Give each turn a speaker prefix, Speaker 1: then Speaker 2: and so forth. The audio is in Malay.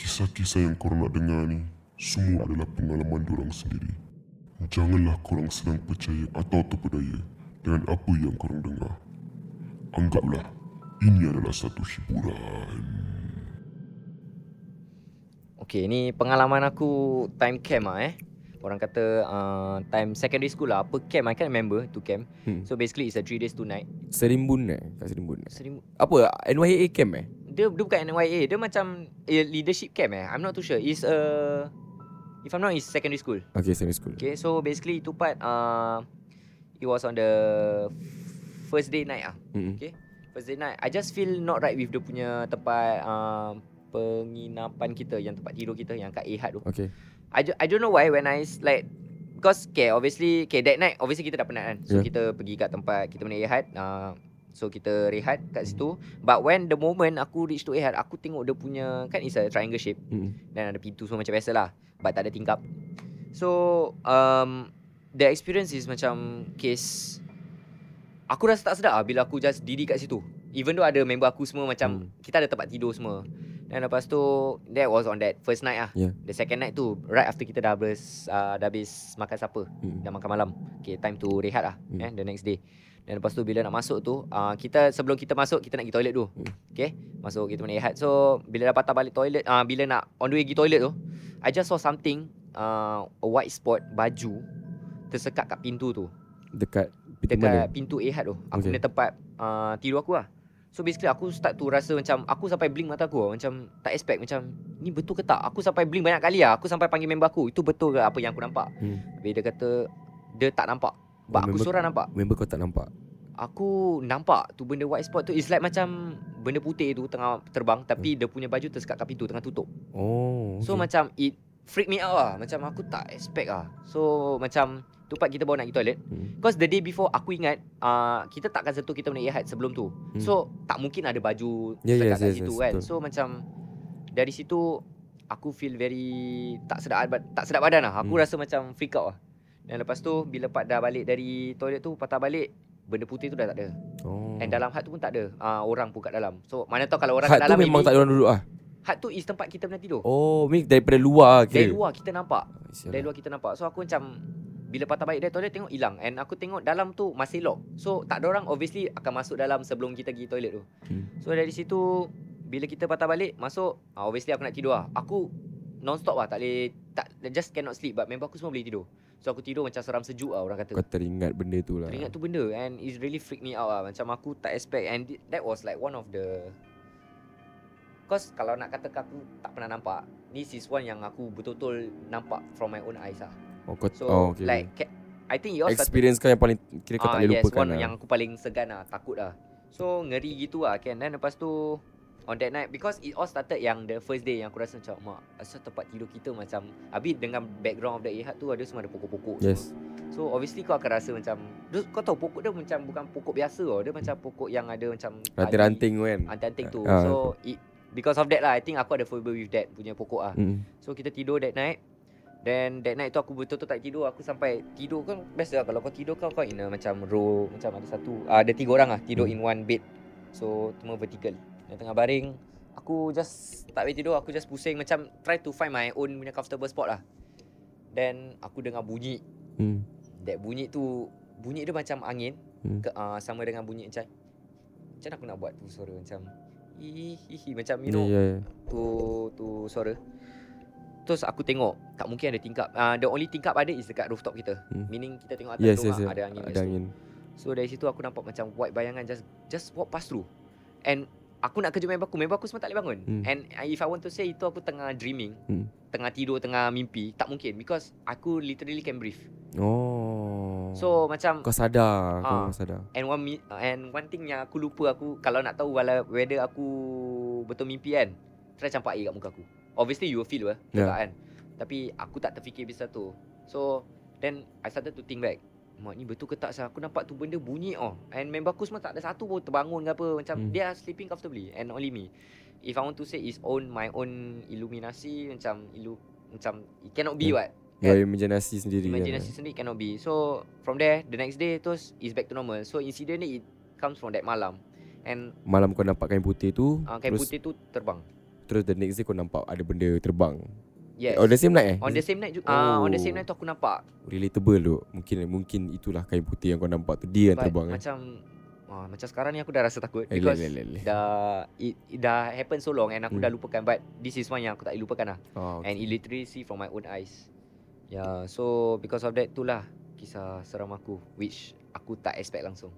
Speaker 1: Kisah-kisah yang korang nak dengar ni Semua adalah pengalaman diorang sendiri Janganlah korang senang percaya atau terpedaya Dengan apa yang korang dengar Anggaplah Ini adalah satu hiburan
Speaker 2: Okay, ni pengalaman aku time camp ah eh. Orang kata uh, time secondary school lah. Apa camp? I can't remember tu camp.
Speaker 3: Hmm.
Speaker 2: So basically it's a 3 days 2 night.
Speaker 3: Serimbun eh Kat Serimbun eh?
Speaker 2: Seribu,
Speaker 3: Apa NYAA camp eh
Speaker 2: dia, dia bukan NYA. Dia macam eh, leadership camp eh. I'm not too sure. It's a... If I'm not, it's secondary school.
Speaker 3: Okay secondary school
Speaker 2: Okay, so basically itu part... Uh, it was on the first day night ah.
Speaker 3: Mm-mm.
Speaker 2: Okay. First day night. I just feel not right with dia punya tempat... Uh, penginapan kita yang tempat tidur kita yang kat Ehad tu.
Speaker 3: Okay
Speaker 2: I, do, I don't know why when I like because okay obviously okay that night obviously kita dah penat kan. So
Speaker 3: Yeah.
Speaker 2: kita pergi kat tempat kita punya Ehad uh, so kita rehat kat situ. But when the moment aku reach to Ehad aku tengok dia punya kan it's a triangle shape
Speaker 3: Mm-mm.
Speaker 2: dan ada pintu semua macam biasa lah but tak ada tingkap. So um the experience is macam case aku rasa tak sedap lah bila aku just diri kat situ. Even though ada member aku semua macam
Speaker 3: Hmm.
Speaker 2: kita ada tempat tidur semua. Dan lepas tu that was on that first night ah.
Speaker 3: Yeah.
Speaker 2: The second night tu right after kita dah habis uh, dah habis makan supper,
Speaker 3: Mm.
Speaker 2: dah makan malam. Okay, time to rehat lah
Speaker 3: Hmm.
Speaker 2: eh the next day. Dan lepas tu bila nak masuk tu uh, kita sebelum kita masuk kita nak pergi toilet dulu.
Speaker 3: Hmm.
Speaker 2: Okay, masuk kita punya rehat. So bila dah patah balik toilet uh, bila nak on the way pergi toilet tu, I just saw something uh, a white spot baju tersekat kat pintu tu.
Speaker 3: Dekat pintu
Speaker 2: Dekat
Speaker 3: mana
Speaker 2: pintu Ehad tu. Aku
Speaker 3: Okay.
Speaker 2: punya tempat uh, tidur aku lah. So basically aku start to rasa macam aku sampai blink mata aku lah. macam tak expect macam ni betul ke tak? Aku sampai blink banyak kali lah. Aku sampai panggil member aku. Itu betul ke apa yang aku nampak?
Speaker 3: Hmm.
Speaker 2: Habis dia kata dia tak nampak. But aku
Speaker 3: member-
Speaker 2: seorang nampak.
Speaker 3: Member kau tak nampak
Speaker 2: Aku nampak tu benda white spot tu It's like macam benda putih tu tengah terbang tapi dia punya baju tersekat kat pintu tengah tutup.
Speaker 3: Oh
Speaker 2: So macam it freak me out lah. Macam aku tak expect lah. So macam tu part kita bawa nak pergi toilet.
Speaker 3: Hmm.
Speaker 2: Because the day before aku ingat uh, kita takkan sentuh kita punya ehad sebelum tu.
Speaker 3: Hmm.
Speaker 2: So tak mungkin ada baju
Speaker 3: Yeah,
Speaker 2: sekat
Speaker 3: yes,
Speaker 2: kat
Speaker 3: yes,
Speaker 2: situ
Speaker 3: yes,
Speaker 2: kan.
Speaker 3: betul.
Speaker 2: So macam dari situ aku feel very tak sedap tak sedap badan lah. Aku
Speaker 3: Hmm.
Speaker 2: rasa macam freak out lah. Dan lepas tu bila part dah balik dari toilet tu patah balik benda putih tu dah tak ada.
Speaker 3: Oh
Speaker 2: And dalam hut tu pun tak ada. uh, orang pun kat dalam. So mana tahu kalau orang
Speaker 3: Hut
Speaker 2: kat
Speaker 3: tu
Speaker 2: dalam
Speaker 3: memang
Speaker 2: maybe-
Speaker 3: tak ada orang duduk ah.
Speaker 2: Hut tu is tempat kita pernah tidur.
Speaker 3: Oh, ni daripada luar kira.
Speaker 2: Dari luar kita nampak.
Speaker 3: Sial
Speaker 2: Dari luar kita nampak. So aku macam bila patah balik dari toilet tengok hilang and aku tengok dalam tu masih lock. So tak ada orang obviously akan masuk dalam sebelum kita pergi toilet tu.
Speaker 3: Hmm.
Speaker 2: So dari situ bila kita patah balik masuk ah, obviously aku nak tidur lah. Aku non stop lah tak boleh tak just cannot sleep but member aku semua boleh tidur. So aku tidur macam seram sejuk lah orang kata.
Speaker 3: Kau teringat benda tu lah.
Speaker 2: Teringat tu benda and it really freak me out lah. Macam aku tak expect and that was like one of the Cause kalau nak katakan aku tak pernah nampak This is one yang aku betul-betul nampak from my own eyes lah
Speaker 3: Oh, kau
Speaker 2: So
Speaker 3: oh, okay.
Speaker 2: like I think yours
Speaker 3: experience kau yang paling kira kau tak boleh
Speaker 2: yes,
Speaker 3: lupakan
Speaker 2: one
Speaker 3: lah.
Speaker 2: yang aku paling segan lah Takut lah So ngeri gitu lah kan Dan lepas tu On that night Because it all started yang The first day yang aku rasa macam Mak asal tempat tidur kita macam Habis dengan background of the Ehad tu Ada semua ada pokok-pokok
Speaker 3: Yes.
Speaker 2: So obviously kau akan rasa macam Kau tahu pokok dia macam Bukan pokok biasa tau Dia macam pokok yang ada macam
Speaker 3: Ranting-ranting kan.
Speaker 2: Ranting-ranting tu
Speaker 3: Ah.
Speaker 2: So it, Because of that lah I think aku ada phobia with that Punya pokok ah.
Speaker 3: Hmm.
Speaker 2: So kita tidur that night Then that night tu aku betul-betul tak tidur Aku sampai tidur kan Biasa lah kalau kau tidur kau Kau in a macam row Macam ada satu uh, Ada tiga orang lah Tidur
Speaker 3: Hmm.
Speaker 2: in one bed So semua vertical Dan tengah baring Aku just Tak boleh tidur Aku just pusing Macam try to find my own punya comfortable spot lah Then aku dengar bunyi
Speaker 3: Hmm.
Speaker 2: That bunyi tu Bunyi dia macam angin
Speaker 3: Hmm.
Speaker 2: ke, uh, Sama dengan bunyi macam Macam aku nak buat tu suara Macam Hihihi Macam you know
Speaker 3: ya, ya.
Speaker 2: tu tu suara. Terus aku tengok tak mungkin ada tingkap. Uh, the only tingkap ada is dekat rooftop kita.
Speaker 3: Hmm.
Speaker 2: Meaning kita tengok atas
Speaker 3: Yes,
Speaker 2: tu
Speaker 3: yes, yes.
Speaker 2: ada angin.
Speaker 3: Ada angin.
Speaker 2: So dari situ aku nampak macam white bayangan just just walk past through. And aku nak kejut member aku. Member aku semua tak boleh bangun.
Speaker 3: Hmm.
Speaker 2: And uh, if I want to say itu aku tengah dreaming.
Speaker 3: Hmm.
Speaker 2: Tengah tidur, tengah mimpi. Tak mungkin because aku literally can breathe.
Speaker 3: Oh.
Speaker 2: So macam
Speaker 3: kau sadar,
Speaker 2: Ah.
Speaker 3: kau sadar.
Speaker 2: And one and one thing yang aku lupa aku kalau nak tahu wala- whether aku betul mimpi kan, try campak air kat muka aku. Obviously you will feel lah,
Speaker 3: Yeah.
Speaker 2: yeah. kan. Tapi aku tak terfikir bisa tu. So then I started to think back. Mak ni betul ke tak sah? Aku nampak tu benda bunyi oh. And member aku semua tak ada satu pun terbangun ke apa. Macam
Speaker 3: Hmm.
Speaker 2: hmm. are sleeping comfortably and only me. If I want to say is own my own illuminasi macam ilu macam it cannot be
Speaker 3: Yeah.
Speaker 2: what.
Speaker 3: Kau imajinasi sendiri.
Speaker 2: Imaginasi sendiri cannot be So from there The next day terus Is back to normal So incident ni It comes from that malam And
Speaker 3: Kan? Malam kau nampak kain putih tu,
Speaker 2: uh, Kain
Speaker 3: terus
Speaker 2: putih tu terbang
Speaker 3: Terus the next day kau nampak ada benda terbang.
Speaker 2: Yes.
Speaker 3: On the same night eh?
Speaker 2: On the same night juga. Ah, on the same
Speaker 3: Oh.
Speaker 2: night tu aku nampak.
Speaker 3: Relatable tu. Mungkin mungkin itulah kain putih yang kau nampak tu dia yang
Speaker 2: But
Speaker 3: terbang eh.
Speaker 2: macam ah, macam sekarang ni aku dah rasa takut
Speaker 3: Eh,
Speaker 2: because
Speaker 3: leh, leh.
Speaker 2: dah it, it dah happen so long and aku
Speaker 3: Hmm.
Speaker 2: dah lupakan but this is one yang aku tak lupakan lah.
Speaker 3: Oh,
Speaker 2: And it literally see from my own eyes. Yeah, so because of that tu lah kisah seram aku which aku tak expect langsung.